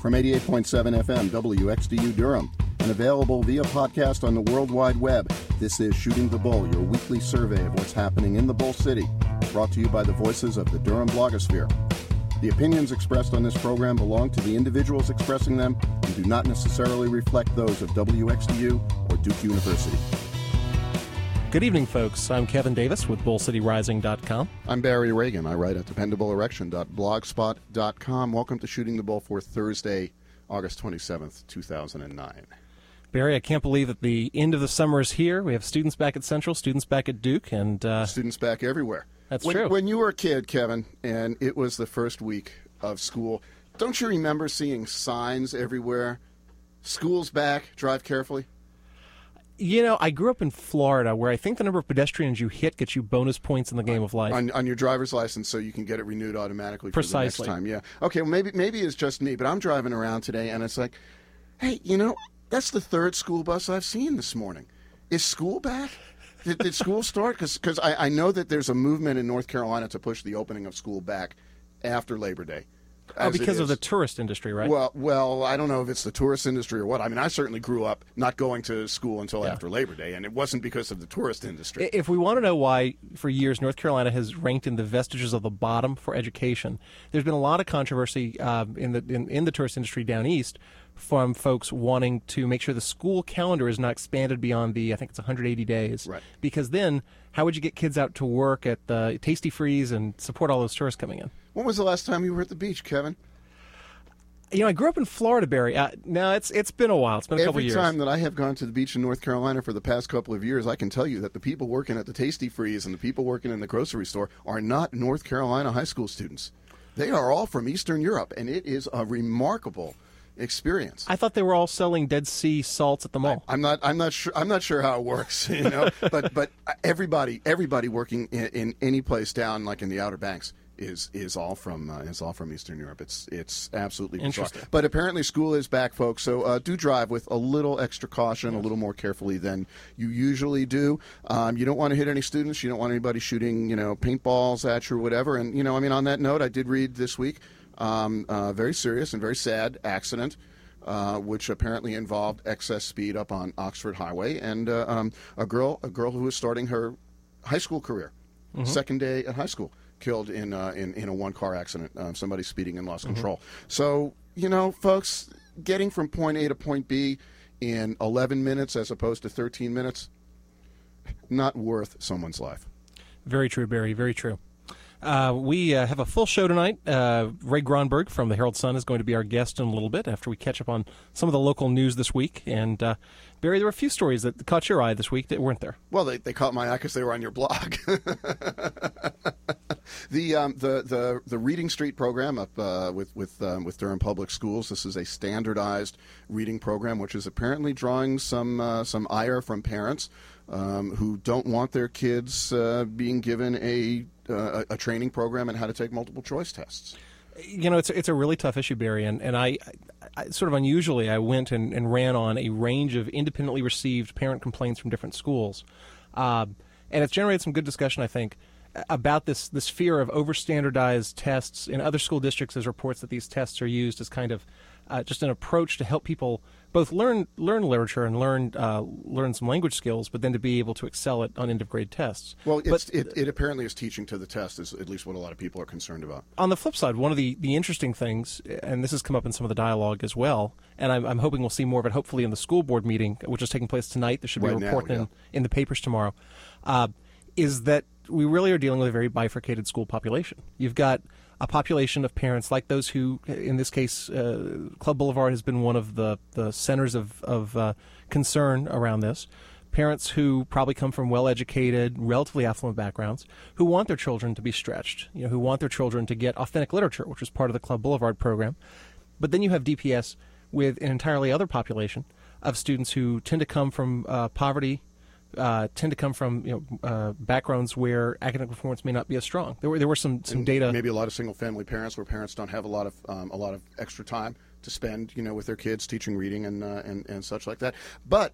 from 88.7 FM WXDU Durham and available via podcast on the World Wide Web. This is Shooting the Bull, your weekly survey of what's happening in the Bull City, brought to you by the voices of the Durham blogosphere. The opinions expressed on this program belong to the individuals expressing them and do not necessarily reflect those of WXDU or Duke University. Good evening, folks. I'm Kevin Davis with BullCityRising.com. I'm Barry Ragin. I write at dependableerection.blogspot.com. Welcome to Shooting the Bull for Thursday, August 27th, 2009. Barry, I can't believe that the end of the summer is here. We have students back at Central, students back at Duke, and uh, students back everywhere. That's when, true. When you were a kid, Kevin, and it was the first week of school, don't you remember seeing signs everywhere? School's back. Drive carefully. You know, I grew up in Florida, where I think the number of pedestrians you hit gets you bonus points in the game of life. On, on your driver's license, so you can get it renewed automatically Precisely. for the next time. Yeah. Okay. Well, maybe maybe it's just me, but I'm driving around today, and it's like, hey, you know, that's the third school bus I've seen this morning. Is school back? did, did school start? Because I, I know that there's a movement in North Carolina to push the opening of school back after Labor Day. Oh, because of the tourist industry, right? Well, well, I don't know if it's the tourist industry or what. I mean, I certainly grew up not going to school until Yeah. after Labor Day, and it wasn't because of the tourist industry. If we want to know why, for years, North Carolina has ranked in the vestiges of the bottom for education, there's been a lot of controversy um, in the in, in the tourist industry down east from folks wanting to make sure the school calendar is not expanded beyond the I think it's 180 days. Right. Because then, how would you get kids out to work at the Tastee-Freez and support all those tourists coming in? when was the last time you were at the beach, Kevin? You know, I grew up in Florida, Barry. Uh, no, it's it's been a while. It's been a couple Every years. time that I have gone to the beach in North Carolina for the past couple of years, I can tell you that the people working at the Tastee-Freez and the people working in the grocery store are not North Carolina high school students. They are all from Eastern Europe, and it is a remarkable experience. I thought they were all selling Dead Sea salts at the mall. I'm not. I'm not sure. I'm not sure how it works. You know, but but everybody everybody working in, in any place down like in the Outer Banks is is all from uh, is all from Eastern Europe. It's it's absolutely bizarre. Interesting. But apparently school is back, folks. So uh, do drive with a little extra caution, a little more carefully than you usually do. Um, you don't want to hit any students. You don't want anybody shooting you know paintballs at you or whatever. And you know, I mean, on that note, I did read this week um, a very serious and very sad accident uh, which apparently involved excess speed up on Oxford Highway, and uh, um, a girl, a girl who was starting her high school career, second day at high school, killed in uh, in, in a one car accident. Um, somebody speeding and lost control. So you know, folks, getting from point A to point B in 11 minutes as opposed to 13 minutes, not worth someone's life. Very true, Barry. Very true. Uh, we uh, have a full show tonight. Uh, Ray Gronberg from the Herald Sun is going to be our guest in a little bit after we catch up on some of the local news this week. And uh, Barry, there were a few stories that caught your eye this week that weren't there. Well, they, they caught my eye because they were on your blog. the, um, the the the Reading Street program up uh, with with um, with Durham Public Schools. This is a standardized reading program, which is apparently drawing some some ire from parents um, who don't want their kids uh, being given a uh, a training program and how to take multiple choice tests. You know, it's it's a really tough issue, Barry, and and I, I sort of unusually I went and, and ran on a range of independently received parent complaints from different schools, um, and it's generated some good discussion, I think, about this this fear of over standardized tests in other school districts. There's reports that these tests are used as kind of uh, just an approach to help people both learn learn literature and learn uh, learn some language skills, but then to be able to excel at on end of grade tests. Well, it's, But- it, it apparently is teaching to the test, is at least what a lot of people are concerned about. on the flip side, one of the, the interesting things, and this has come up in some of the dialogue as well, and I'm, I'm hoping we'll see more of it hopefully in the school board meeting, which is taking place tonight. There should be Right a now, report yeah. in, in the papers tomorrow. Uh, is that we really are dealing with a very bifurcated school population. You've got a population of parents like those who, in this case, uh, Club Boulevard has been one of the, the centers of, of uh, concern around this. Parents who probably come from well educated, relatively affluent backgrounds, who want their children to be stretched, you know, who want their children to get authentic literature, which is part of the Club Boulevard program. But then you have DPS with an entirely other population of students who tend to come from uh, poverty, uh, tend to come from you know uh, backgrounds where academic performance may not be as strong. There were there were some some data. Maybe a lot of single family parents where parents don't have a lot of um, a lot of extra time to spend, you know, with their kids teaching reading and uh, and and such like that. But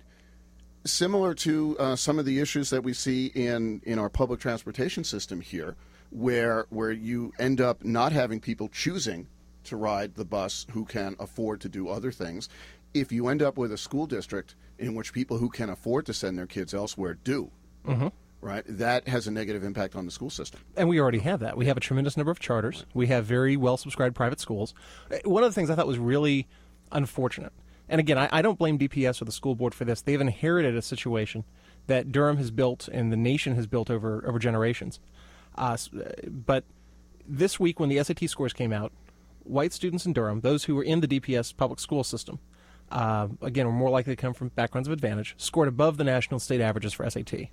similar to uh, some of the issues that we see in in our public transportation system here, where where you end up not having people choosing to ride the bus who can afford to do other things. If you end up with a school district in which people who can afford to send their kids elsewhere do, right, that has a negative impact on the school system. And we already have that. We have a tremendous number of charters. We have very well subscribed private schools. Uh, One of the things I thought was really unfortunate, and again, I, I don't blame DPS or the school board for this. They've inherited a situation that Durham has built and the nation has built over over generations. Uh, uh, but this week, when the SAT scores came out, white students in Durham, those who were in the DPS public school system, uh, again, were more likely to come from backgrounds of advantage, scored above the national state averages for SAT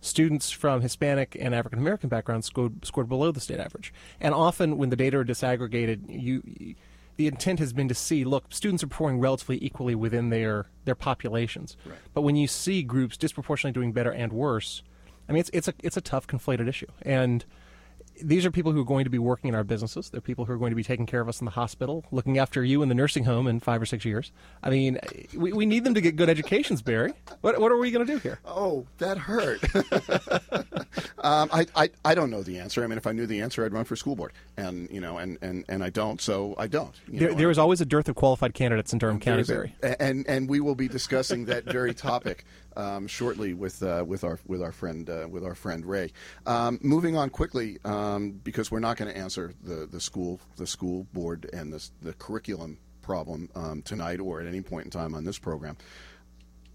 students from Hispanic and African American backgrounds scored, scored below the state average. And often, when the data are disaggregated, you, the intent has been to see, look, students are performing relatively equally within their their populations. Right. But when you see groups disproportionately doing better and worse, I mean, it's it's a it's a tough conflated issue. And these are people who are going to be working in our businesses. They're people who are going to be taking care of us in the hospital, looking after you in the nursing home in five or six years. I mean, we, we need them to get good educations, Barry. What, what are we going to do here? Oh, that hurt. um, I, I I don't know the answer. I mean, if I knew the answer, I'd run for school board, and you know, and and, and I don't, so I don't. There, know. there is always a dearth of qualified candidates in Durham County, a- Barry. and and we will be discussing that very topic um, shortly with uh, with our with our friend uh, with our friend Ray. Um, moving on quickly um, because we're not going to answer the, the school the school board and the the curriculum problem um, tonight or at any point in time on this program.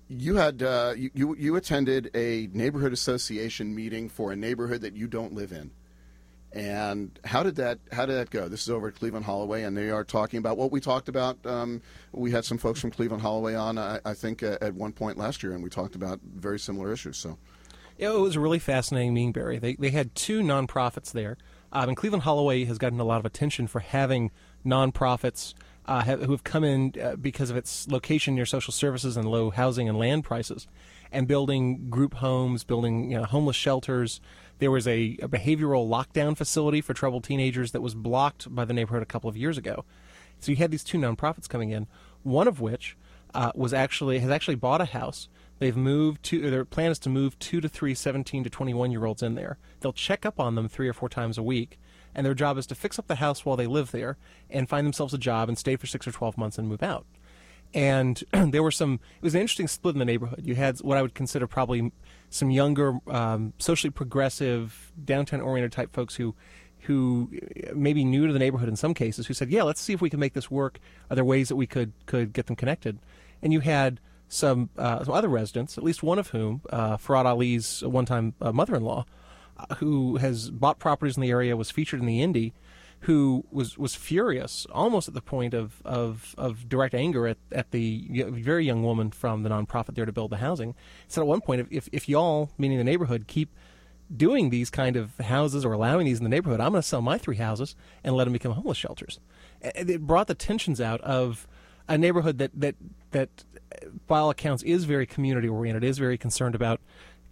You had uh, you, you you attended a neighborhood association meeting for a neighborhood that you don't live in. And how did that how did that go? This is over at Cleveland Holloway, and they are talking about what we talked about. Um, we had some folks from Cleveland Holloway on, I, I think, uh, at one point last year, and we talked about very similar issues. So, Yeah, it was a really fascinating meeting, Barry. They, they had two nonprofits there. Um, and Cleveland Holloway has gotten a lot of attention for having nonprofits uh, have, who have come in uh, because of its location near social services and low housing and land prices, and building group homes, building you know, homeless shelters. There was a, a behavioral lockdown facility for troubled teenagers that was blocked by the neighborhood a couple of years ago. So you had these two nonprofits coming in, one of which uh, was actually has actually bought a house. They've moved to their plan is to move two to three 17 to 21 year olds in there. They'll check up on them three or four times a week, and their job is to fix up the house while they live there and find themselves a job and stay for six or 12 months and move out. And there were some. It was an interesting split in the neighborhood. You had what I would consider probably some younger, um, socially progressive, downtown-oriented type folks who, who maybe new to the neighborhood in some cases, who said, "Yeah, let's see if we can make this work. Are there ways that we could could get them connected?" And you had some, uh, some other residents, at least one of whom, uh, Farad Ali's one-time uh, mother-in-law, uh, who has bought properties in the area, was featured in the Indy, who was, was furious, almost at the point of, of, of direct anger at, at the very young woman from the nonprofit there to build the housing. Said at one point, if, if, y'all, meaning the neighborhood, keep doing these kind of houses or allowing these in the neighborhood, I'm going to sell my three houses and let them become homeless shelters. It brought the tensions out of a neighborhood that that that, by all accounts, is very community oriented, is very concerned about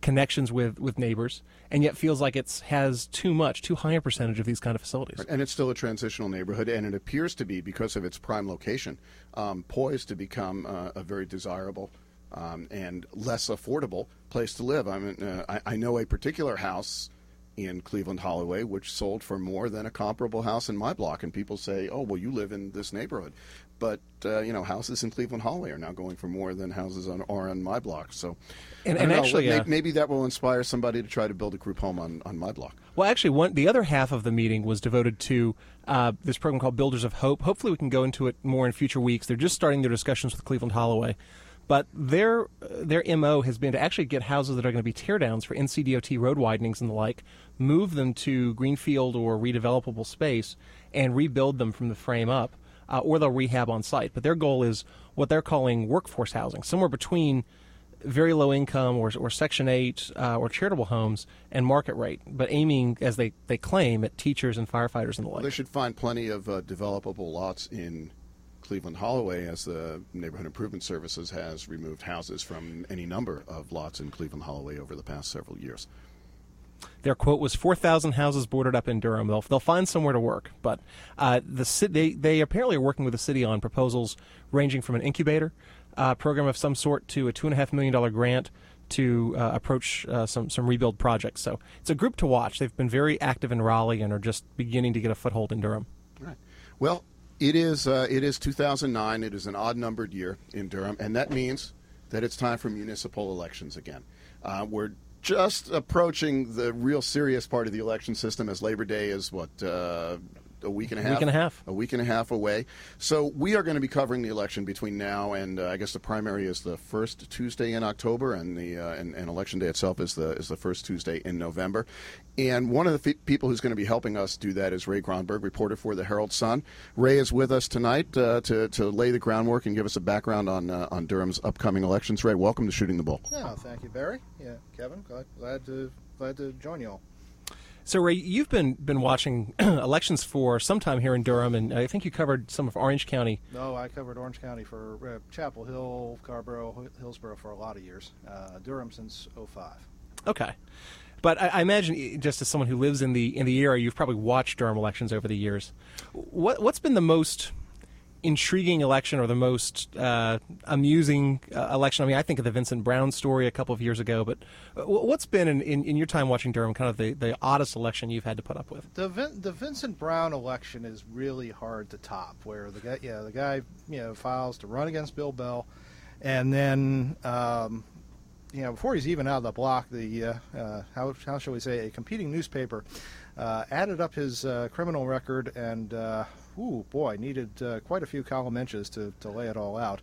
connections with, with neighbors, and yet feels like it's has too much, too high a percentage of these kind of facilities. and it's still a transitional neighborhood, and it appears to be because of its prime location, um, poised to become uh, a very desirable um, and less affordable place to live. I mean, uh, I, I know a particular house in Cleveland Holloway which sold for more than a comparable house in my block, and people say, "Oh, well, you live in this neighborhood," but uh, you know, houses in Cleveland Holloway are now going for more than houses on are on my block. So, And- and know, actually, may- uh, maybe that will inspire somebody to try to build a group home on, on my block. Well, actually, one the other half of the meeting was devoted to uh, this program called Builders of Hope. Hopefully, we can go into it more in future weeks. They're just starting their discussions with Cleveland Holloway, but their their mo has been to actually get houses that are going to be teardowns for NCDOT road widenings and the like, move them to greenfield or redevelopable space, and rebuild them from the frame up, uh, or they'll rehab on site. But their goal is what they're calling workforce housing, somewhere between very low income or, or Section 8 uh, or charitable homes and market rate, but aiming, as they, they claim, at teachers and firefighters and the like. they should find plenty of uh, developable lots in Cleveland Holloway, as the Neighborhood Improvement Services has removed houses from any number of lots in Cleveland Holloway over the past several years. Their quote was 4,000 houses boarded up in Durham. They'll, they'll find somewhere to work. But uh, the ci- they, they apparently are working with the city on proposals ranging from an incubator uh, program of some sort to a $2.5 million grant to uh, approach uh, some, some rebuild projects. So it's a group to watch. They've been very active in Raleigh and are just beginning to get a foothold in Durham. Right. Well, It is. Uh, it is 2009. It is an odd-numbered year in Durham, and that means that it's time for municipal elections again. Uh, we're just approaching the real serious part of the election system, as Labor Day is what uh, a week and a half. Week and a half. A week and a half away. So we are going to be covering the election between now and uh, I guess the primary is the first Tuesday in October, and the uh, and, and election day itself is the is the first Tuesday in November. And one of the f- people who's going to be helping us do that is Ray Gronberg, reporter for the Herald Sun. Ray is with us tonight uh, to to lay the groundwork and give us a background on uh, on Durham's upcoming elections. Ray, welcome to Shooting the Bull. Yeah, thank you, Barry. Yeah, Kevin, glad, glad to glad to join you all. So Ray, you've been been watching elections for some time here in Durham, and I think you covered some of Orange County. No, I covered Orange County for uh, Chapel Hill, Carrboro, Hillsborough for a lot of years. Uh, Durham since 05. Okay. But I, I, imagine, just as someone who lives in the in the area, you've probably watched Durham elections over the years. What what's been the most intriguing election or the most uh, amusing uh, election? I mean, I think of the Vincent Brown story a couple of years ago, but uh, what's been in, in, in, your time watching Durham kind of the, the oddest election you've had to put up with? The Vin- the Vincent Brown election is really hard to top. Where the guy, yeah, the guy, you know, files to run against Bill Bell, and then. Um, you know, before he's even out of the block, the uh, uh, how how shall we say a competing newspaper uh, added up his criminal record and ooh, boy, needed uh, quite a few column inches to, to lay it all out.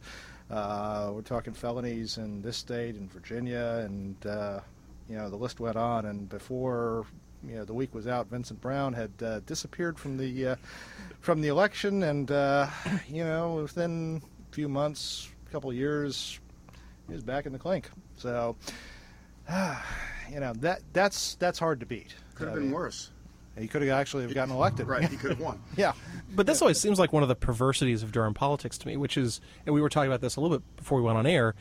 Uh, we're talking felonies in this state in Virginia, and uh, you know the list went on. And before you know the week was out, Vincent Brown had uh, disappeared from the uh, from the election, and uh, you know within a few months, a couple of years, he was back in the clink. So you know that that's that's hard to beat. Could have been worse. He could have actually have gotten elected. Right, he could have won. yeah. But this always seems like one of the perversities of Durham politics to me, which is, and we were talking about this a little bit before we went on air.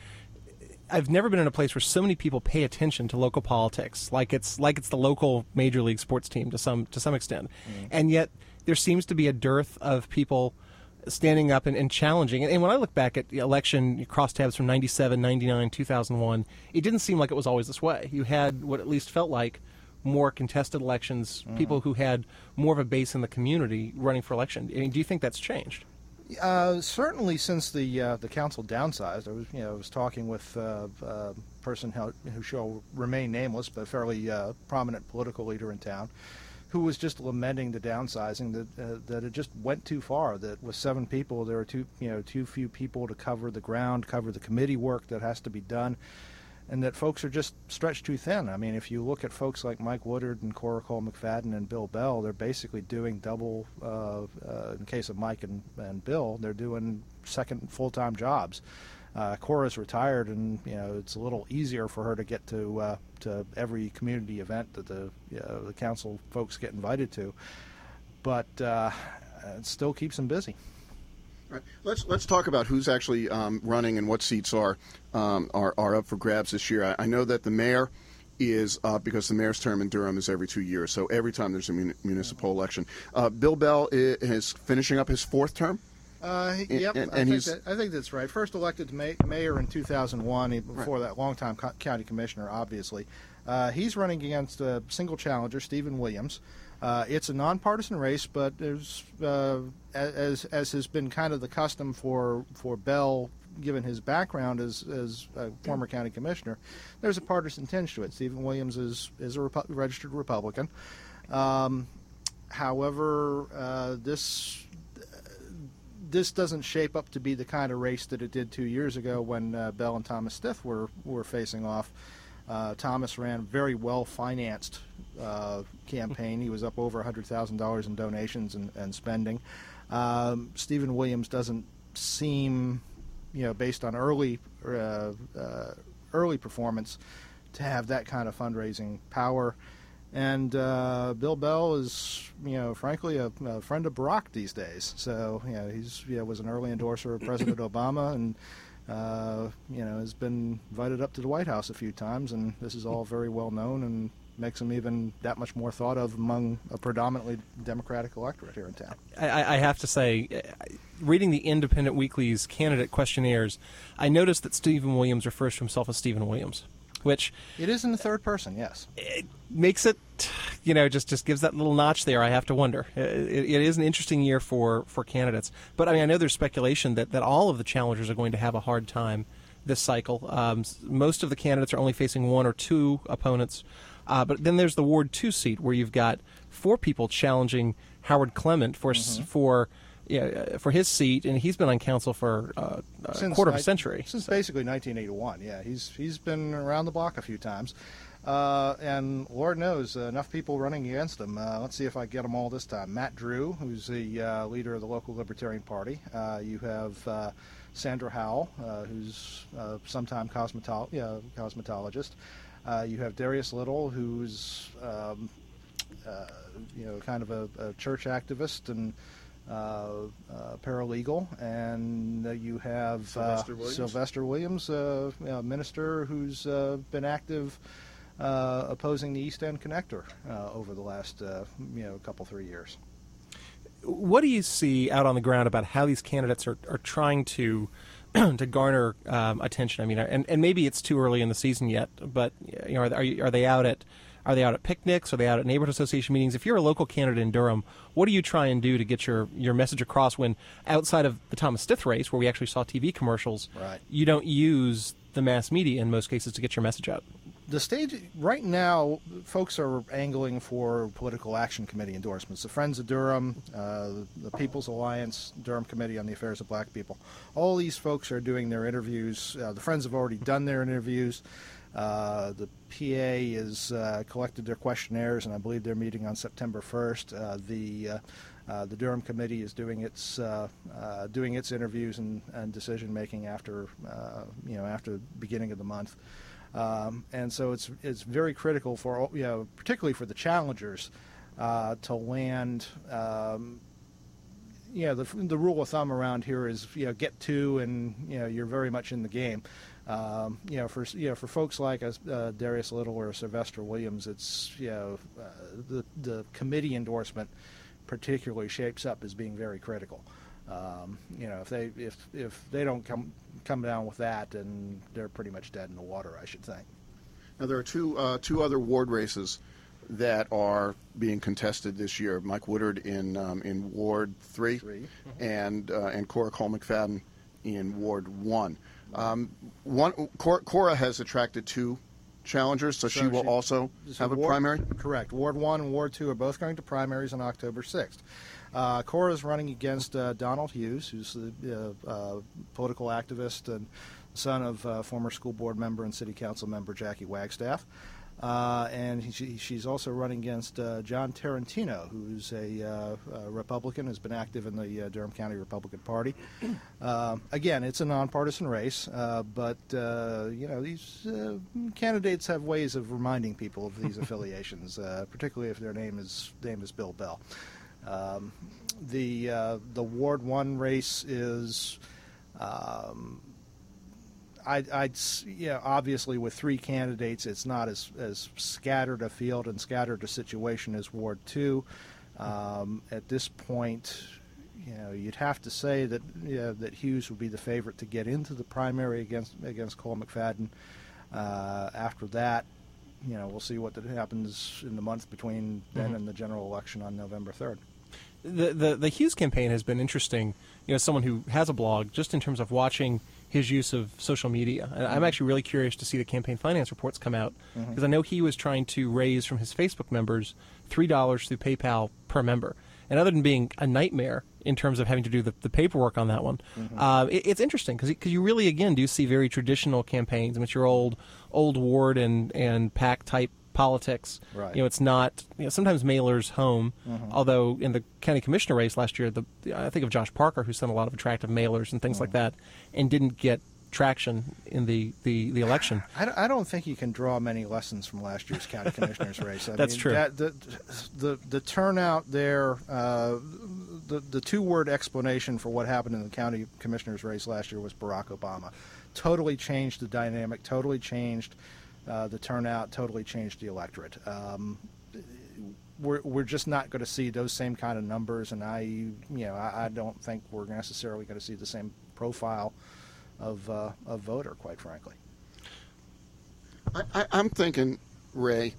I've never been in a place where so many people pay attention to local politics, like it's like it's the local major league sports team to some to some extent, mm. and yet there seems to be a dearth of people standing up and, and challenging. And, and, when I look back at the election crosstabs from 97, 99, 2001, it didn't seem like it was always this way. You had what at least felt like more contested elections, mm. people who had more of a base in the community running for election. I mean, do you think that's changed? Uh, certainly, since the uh, the council downsized, I was you know I was talking with uh, a person who, who shall remain nameless, but a fairly uh, prominent political leader in town, who was just lamenting the downsizing that uh, that it just went too far. That with seven people, there are too you know too few people to cover the ground, cover the committee work that has to be done and that folks are just stretched too thin. I mean, if you look at folks like Mike Woodard and Cora Cole McFadden and Bill Bell, they're basically doing double. Uh, uh, in case of Mike and, and Bill, they're doing second full-time jobs. Uh, Cora's retired, and you know it's a little easier for her to get to uh, to every community event that the you know, the council folks get invited to, but uh, it still keeps them busy. Right. Let's let's talk about who's actually um, running and what seats are um, are are up for grabs this year. I, I know that the mayor is uh, because the mayor's term in Durham is every two years, so every time there's a mun- municipal election. Uh, Bill Bell is, is, finishing up his fourth term. Uh, yep, and, and I, think that, I, think that's right. First elected mayor in 2001. Before right. that, longtime co- county commissioner, obviously. Uh, he's running against a single challenger, Stephen Williams. Uh, it's a nonpartisan race, but there's uh, as as has been kind of the custom for for Bell, given his background as as a former county commissioner, there's a partisan tinge to it. Stephen Williams is is a Repu- registered Republican. Um, however, uh, this this doesn't shape up to be the kind of race that it did two years ago when uh, Bell and Thomas Stith were were facing off. Uh, Thomas ran very well financed uh, campaign. He was up over $100,000 in donations and, and spending. Um, Stephen Williams doesn't seem, you know, based on early uh, uh early performance, to have that kind of fundraising power. And uh, Bill Bell is, you know, frankly, a, a, friend of Barack these days. So, you know, he's, you know, was an early endorser of President Obama and uh, you know, has been invited up to the White House a few times, and this is all very well known and makes him even that much more thought of among a predominantly Democratic electorate here in town. I, I have to say, uh, reading the Independent Weekly's candidate questionnaires, I noticed that Stephen Williams refers to himself as Stephen Williams. which it is in the third person. Yes, it makes it, you know, just just gives that little notch there. I have to wonder. It, it is an interesting year for for candidates, but I mean, I know there's speculation that that all of the challengers are going to have a hard time this cycle. Um, most of the candidates are only facing one or two opponents. Uh, but then there's the Ward 2 seat where you've got four people challenging Howard Clement for mm-hmm. for yeah, uh, for his seat, and he's been on council for uh, a since quarter of a century. Since so. basically 1981, yeah. He's he's been around the block a few times. Uh, and Lord knows, uh, enough people running against him. Uh, let's see if I get them all this time. Matt Drew, who's the uh, leader of the local Libertarian Party. you have Sandra Howell, who's a sometime cosmetolo- yeah, cosmetologist. You have Darius Little, who's um, you know kind of a, a church activist and uh, uh, paralegal, and uh, you have Sylvester Williams, Sylvester Williams minister who's been active opposing the East End Connector over the last you know couple three years. What do you see out on the ground about how these candidates are, are trying to to garner um, attention? I mean, and, and maybe it's too early in the season yet, but you know, are, are, are they out at are they out at picnics? Are they out at neighborhood association meetings? If you're a local candidate in Durham, what do you try and do to get your, your message across when outside of the Thomas Stith race, where we actually saw TV commercials, right. you don't use the mass media in most cases to get your message out? The stage right now, folks are angling for political action committee endorsements. The Friends of Durham, uh, the People's Alliance, Durham Committee on the Affairs of Black People. All these folks are doing their interviews. Uh, the Friends have already done their interviews. Uh, the PA has uh, collected their questionnaires, and I believe they're meeting on September 1st. Uh, the uh, the Durham Committee is doing its doing its interviews and, and decision making after you know after the beginning of the month, um, and so it's it's very critical for you know particularly for the challengers to land. Um, you know, the, the rule of thumb around here is, you know, get two and, you know, you're very much in the game. Um, you know, for you know, for folks like uh, Darius Little or Sylvester Williams, it's you know, uh, the the committee endorsement particularly shapes up as being very critical. Um, you know, if they if if they don't come come down with that, then they're pretty much dead in the water, I should think. Now there are two uh, two other ward races that are being contested this year. Mike Woodard in um, in Ward 3 three. and uh, and Cora Cole McFadden in Ward One. Um, one Cora, Cora has attracted two challengers, so, so she will she, also have a Ward, primary? Correct. Ward 1 and Ward 2 are both going to primaries on October 6th. Uh, Cora is running against uh, Donald Hughes, who's the uh, uh political activist and son of uh, former school board member and city council member Jackie Wagstaff. Uh, and he, she's also running against uh, John Tarantino, who's a, uh, a, Republican, has been active in the uh, Durham County Republican Party. Uh, again, it's a nonpartisan race, uh, but you know these candidates have ways of reminding people of these affiliations, particularly if their name is name is Bill Bell. Um, the the Ward One race is. Um, I'd, I'd you obviously with three candidates, it's not as, as scattered a field and scattered a situation as Ward 2. Um, at this point, you know, you'd have to say that you know, that Hughes would be the favorite to get into the primary against against Cole McFadden. Uh, after that, you know, we'll see what happens in the month between then mm-hmm. and the general election on November 3rd. The, the the Hughes campaign has been interesting. You know, someone who has a blog, just in terms of watching – his use of social media. And I'm mm-hmm. actually really curious to see the campaign finance reports come out because mm-hmm. I know he was trying to raise from his Facebook members three dollars through PayPal per member. And other than being a nightmare in terms of having to do the, the paperwork on that one, mm-hmm. uh, it, it's interesting because because you really again do see very traditional campaigns. I mean, it's your old old ward and and PAC type politics. Right. You know, it's not. You know, sometimes mailers home. Mm-hmm. Although in the county commissioner race last year, the I think of Josh Parker who sent a lot of attractive mailers and things mm-hmm. like that, and didn't get traction in the, the, the election. I, don't think you can draw many lessons from last year's county commissioners race. I That's mean, true. That, the, the, the turnout there, uh, the, the two word explanation for what happened in the county commissioners race last year was Barack Obama. Totally changed the dynamic, totally changed uh, the turnout totally changed the electorate. Um, we're, we're just not going to see those same kind of numbers, and I, you know, I, I don't think we're necessarily going to see the same profile of uh, of voter, quite frankly. I, am thinking, Ray,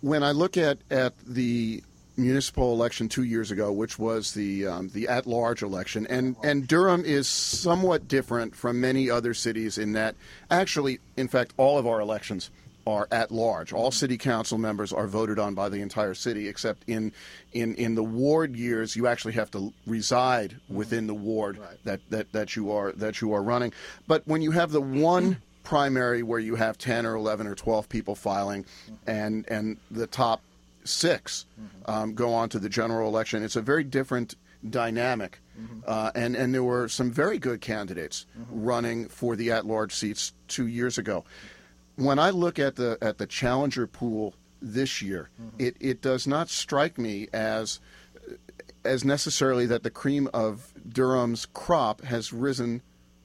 when I look at, at the municipal election two years ago, which was the um, the at large election, and and Durham is somewhat different from many other cities in that actually, in fact, all of our elections are at large. All city council members are voted on by the entire city, except in in, in the ward years, you actually have to reside within the ward right. that, that, that you are that you are running. But when you have the one primary where you have ten or eleven or twelve people filing, and and the top 6 um, go on to the general election, it's a very different dynamic. Mm-hmm. Uh, and, and there were some very good candidates mm-hmm. running for the at large seats two years ago when I look at the at the challenger pool this year, mm-hmm. it, it does not strike me as as necessarily that the cream of Durham's crop has risen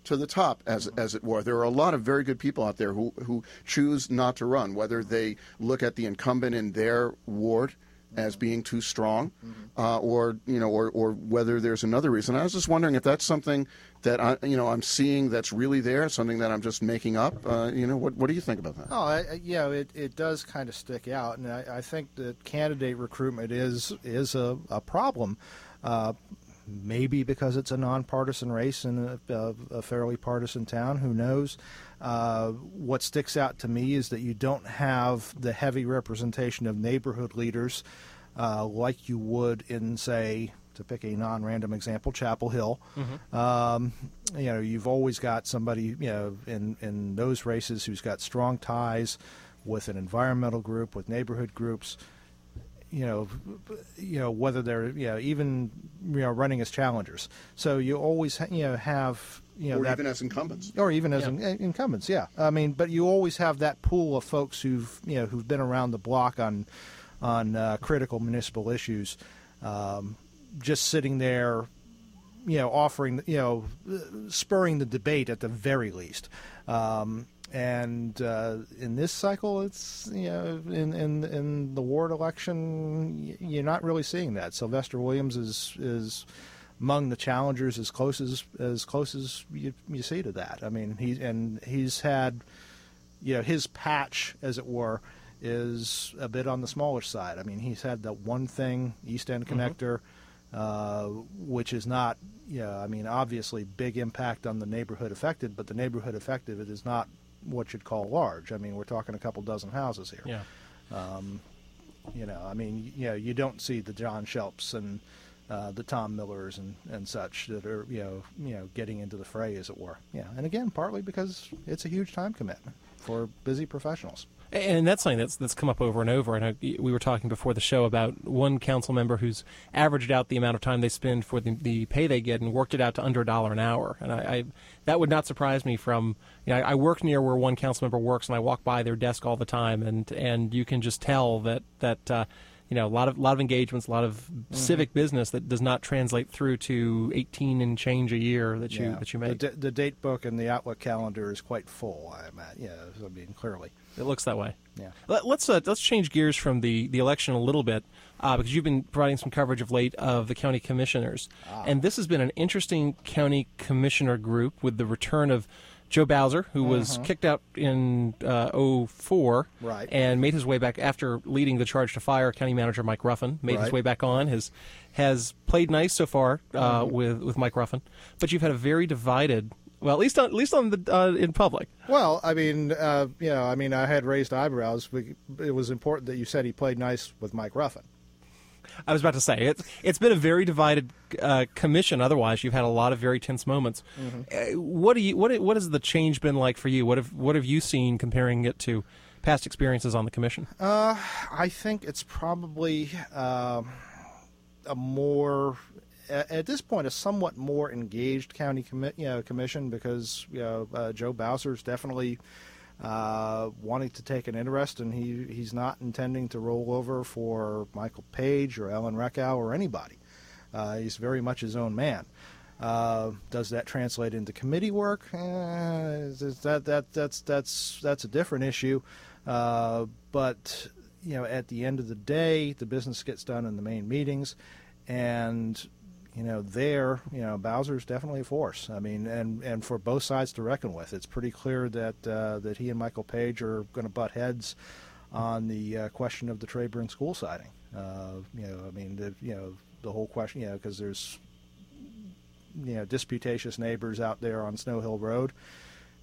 to the top, as as it were. There are a lot of very good people out there who who choose not to run, whether they look at the incumbent in their ward as being too strong, mm-hmm. uh, or you know, or, or whether there's another reason. I was just wondering if that's something that I, you know, I'm seeing that's really there, something that I'm just making up. Uh, you know, what what do you think about that? Oh, I, yeah, it, it does kind of stick out, and I, I think that candidate recruitment is is a, a problem. Uh, maybe because it's a nonpartisan race in a, a fairly partisan town. Who knows? Uh, what sticks out to me is that you don't have the heavy representation of neighborhood leaders uh, like you would in, say, to pick a non-random example, Chapel Hill. Mm-hmm. Um, you know, you've always got somebody, you know, in in those races who's got strong ties with an environmental group, with neighborhood groups you know, you know whether they're you know even you know running as challengers. So you always ha- you know have you know or that, even as incumbents, or even as yeah. in, incumbents. Yeah, I mean, but you always have that pool of folks who've you know who've been around the block on on uh, critical municipal issues, um, just sitting there, you know, offering you know, spurring the debate at the very least. Um, and uh, in this cycle, it's you know in in in the ward election, you're not really seeing that. Sylvester Williams is is among the challengers as close as as close as you, you see to that. I mean, he and he's had you know his patch, as it were, is a bit on the smaller side. I mean, he's had that one thing, East End mm-hmm. connector. Mm-hmm. Uh, which is not, yeah, I mean, obviously big impact on the neighborhood affected, but the neighborhood affected it is not what you'd call large. I mean, we're talking a couple dozen houses here. Yeah. Um, you know, I mean, you know, you don't see the John Schelps and uh, the Tom Millers and, and such that are you know you know getting into the fray, as it were. Yeah, and again, partly because it's a huge time commitment for busy professionals. And that's something that's that's come up over and over. And we were talking before the show about one council member who's averaged out the amount of time they spend for the, the pay they get and worked it out to under a dollar an hour. And I, I that would not surprise me. From you know, I, I work near where one council member works, and I walk by their desk all the time, and and you can just tell that that. Uh, you know, a lot of lot of engagements, a lot of mm-hmm. civic business that does not translate through to 18 and change a year that you yeah. that you make. The, d- the, date book and the Outlook calendar is quite full. I'm at, yeah, I mean clearly. It looks that way. Yeah. Let, us uh, let's change gears from the, the election a little bit uh, because you've been providing some coverage of late of the county commissioners, ah. and this has been an interesting county commissioner group with the return of Joe Bowser, who was uh-huh. kicked out in uh, 04 right. and made his way back after leading the charge to fire county manager Mike Ruffin, made right. his way back on, has has played nice so far uh, uh-huh. with with Mike Ruffin, but you've had a very divided well, at least on, at least on the uh, in public. Well, I mean, uh, you know, I mean, I had raised eyebrows. It was important that you said he played nice with Mike Ruffin. I was about to say it's it's been a very divided uh, commission. Otherwise, you've had a lot of very tense moments. Mm-hmm. Uh, what do you what what has the change been like for you? What have what have you seen comparing it to past experiences on the commission? Uh, I think it's probably um, a more at this point a somewhat more engaged county commi- you know, commission because you know, uh, Joe Bowser is definitely uh, wanting to take an interest, and he he's not intending to roll over for Michael Page or Ellen Reckow or anybody. Uh, he's very much his own man. Uh, does that translate into committee work? Eh, that that that's that's that's a different issue. Uh, but you know, at the end of the day, the business gets done in the main meetings, and you know, there, you know, Bowser's definitely a force. I mean, and and for both sides to reckon with. It's pretty clear that uh, that he and Michael Page are going to butt heads on the uh, question of the Treyburn school siding. Uh, you know, I mean, the, you know, the whole question, you know, because there's you know disputatious neighbors out there on Snow Hill Road.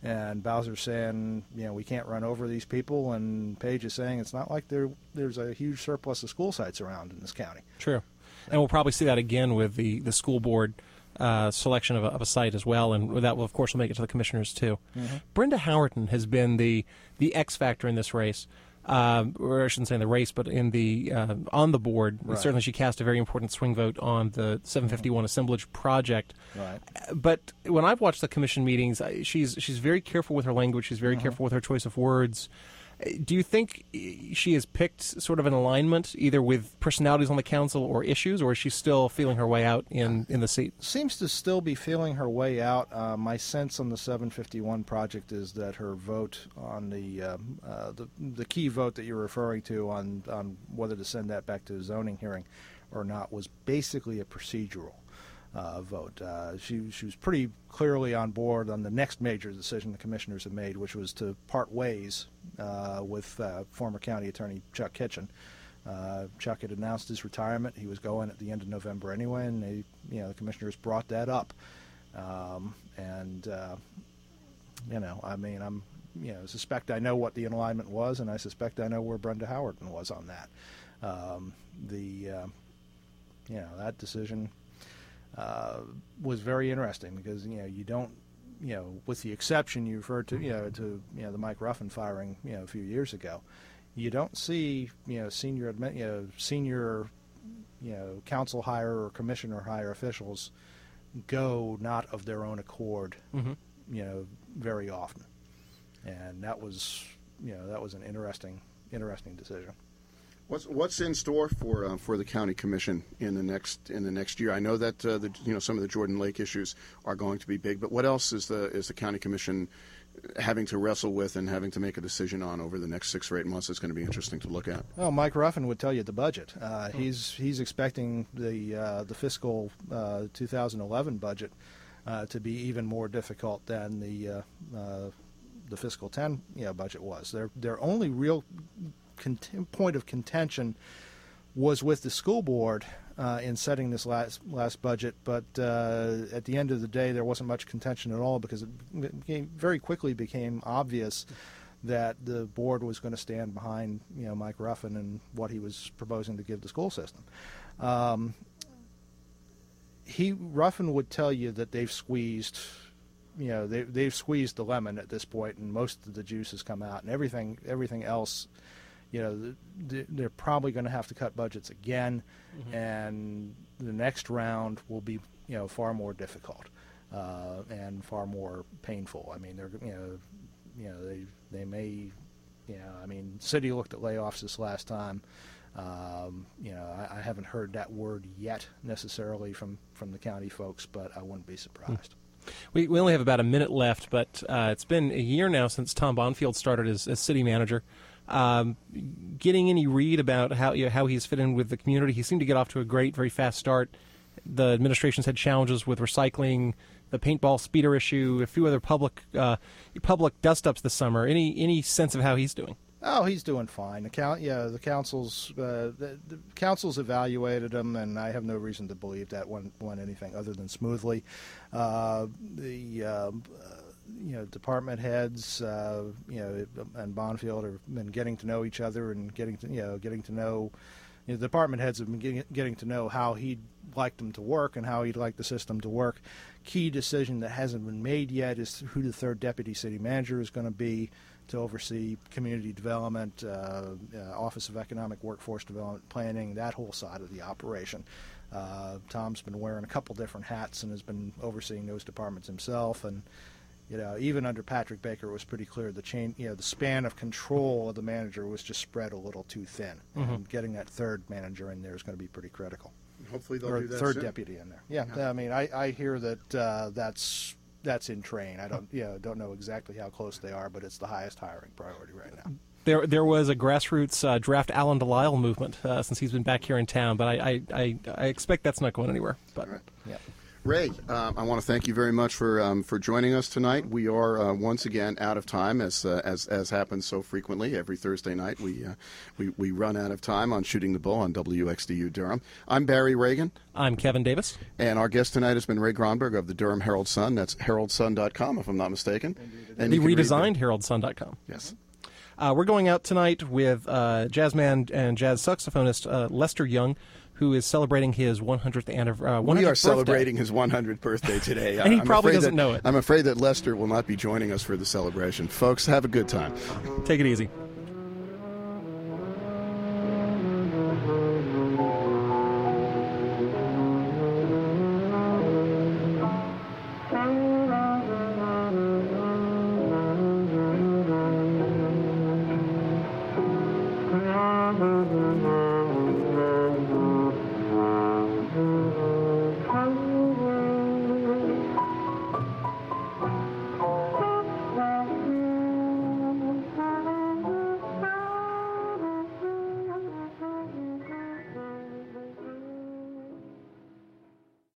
And Bowser's saying, you know, we can't run over these people, and Page is saying it's not like there there's a huge surplus of school sites around in this county. True, and we'll probably see that again with the the school board uh, selection of a, of a, site as well, and that will of course will make it to the commissioners too. Mm-hmm. Brenda Howerton has been the the X factor in this race uh, or I shouldn't say in the race, but in the uh, on the board. Right. Certainly, she cast a very important swing vote on the 751 mm-hmm. assemblage project. Right. But when I've watched the commission meetings, she's she's very careful with her language. She's very mm-hmm. careful with her choice of words. Do you think she has picked sort of an alignment either with personalities on the council or issues, or is she still feeling her way out in, in the seat? Seems to still be feeling her way out. Uh, my sense on the 751 project is that her vote on the, uh, uh, the the key vote that you're referring to on on whether to send that back to a zoning hearing or not was basically a procedural uh, vote. Uh, she, she was pretty clearly on board on the next major decision the commissioners have made, which was to part ways uh, with uh, former county attorney Chuck Kitchen. Uh, Chuck had announced his retirement. He was going at the end of November anyway, and they, you know, the commissioners brought that up. Um, and uh, you know, I mean, I'm, you know, suspect I know what the alignment was, and I suspect I know where Brenda Howerton was on that. Um, the, you know, that decision uh, was very interesting because you know you don't you know with the exception you referred to you know to you know the Mike Ruffin firing you know a few years ago, you don't see you know senior you know senior you know council hire or commissioner hire officials go not of their own accord mm-hmm. you know very often, and that was you know that was an interesting interesting decision. What's what's in store for uh, for the county commission in the next in the next year? I know that uh, the you know some of the Jordan Lake issues are going to be big, but what else is the is the county commission having to wrestle with and having to make a decision on over the next six or eight months? It's going to be interesting to look at. Well, Mike Ruffin would tell you the budget. Uh. He's he's expecting the uh, the fiscal uh, 2011 budget uh, to be even more difficult than the the fiscal 10 you know, budget was. Their their only real cont- point of contention was with the school board uh, in setting this last last budget, but uh, at the end of the day, there wasn't much contention at all because it became, very quickly became obvious that the board was going to stand behind you know Mike Ruffin and what he was proposing to give the school system. Um, he Ruffin would tell you that they've squeezed you know they they've squeezed the lemon at this point and most of the juice has come out and everything everything else you know, they're probably going to have to cut budgets again, mm-hmm. and the next round will be, you know, far more difficult uh, and far more painful. I mean, they're, you know, you know, they they may, you know, I mean, city looked at layoffs this last time. Um, you know, I, I, haven't heard that word yet necessarily from from the county folks, but I wouldn't be surprised. We, we only have about a minute left, but uh, it's been a year now since Tom Bonfield started as, as city manager. Um, getting any read about how you know, how he's fit in with the community, he seemed to get off to a great, very fast start. The administration's had challenges with recycling, the paintball speeder issue, a few other public uh, public dust ups this summer. Any any sense of how he's doing? Oh, he's doing fine. The count, yeah, the council's uh, the, the, council's evaluated him, and I have no reason to believe that went went anything other than smoothly. Uh, the um, you know department heads, uh, you know, and Bonfield have been getting to know each other and getting to you know getting to know. You know, the department heads have been getting, getting to know how he'd like them to work and how he'd like the system to work. Key decision that hasn't been made yet is who the third deputy city manager is going to be to oversee community development, uh, uh, Office of Economic Workforce Development Planning, that whole side of the operation. Uh, Tom's been wearing a couple different hats and has been overseeing those departments himself, and you know, even under Patrick Baker, it was pretty clear the chain, you know, the span of control of the manager was just spread a little too thin. Mm-hmm. And getting that third manager in there is going to be pretty critical. Hopefully, they'll or do that. Third soon. deputy in there. Yeah, yeah, I mean, I, I hear that uh, that's that's in train. I don't, you know, don't know exactly how close they are, but it's the highest hiring priority right now. There, there was a grassroots uh, draft Alan Delisle movement uh, since he's been back here in town, but I, I, I, I, expect that's not going anywhere. But yeah, Ray, um, I want to thank you very much for um, for joining us tonight. We are uh, once again out of time, as uh, as as happens so frequently every Thursday night. We uh, we we run out of time on shooting the bull on WXDU Durham. I'm Barry Ragin. I'm Kevin Davis, and our guest tonight has been Ray Gronberg of the Durham Herald Sun. That's heraldsun.com, if I'm not mistaken. And the redesigned heraldsun.com. Yes. Uh, we're going out tonight with uh, jazzman and jazz saxophonist uh, Lester Young who is celebrating his 100th anniversary. Uh, we are birthday. celebrating his 100th birthday today. and he I'm probably doesn't that, know it. I'm afraid that Lester will not be joining us for the celebration. Folks, have a good time. Take it easy.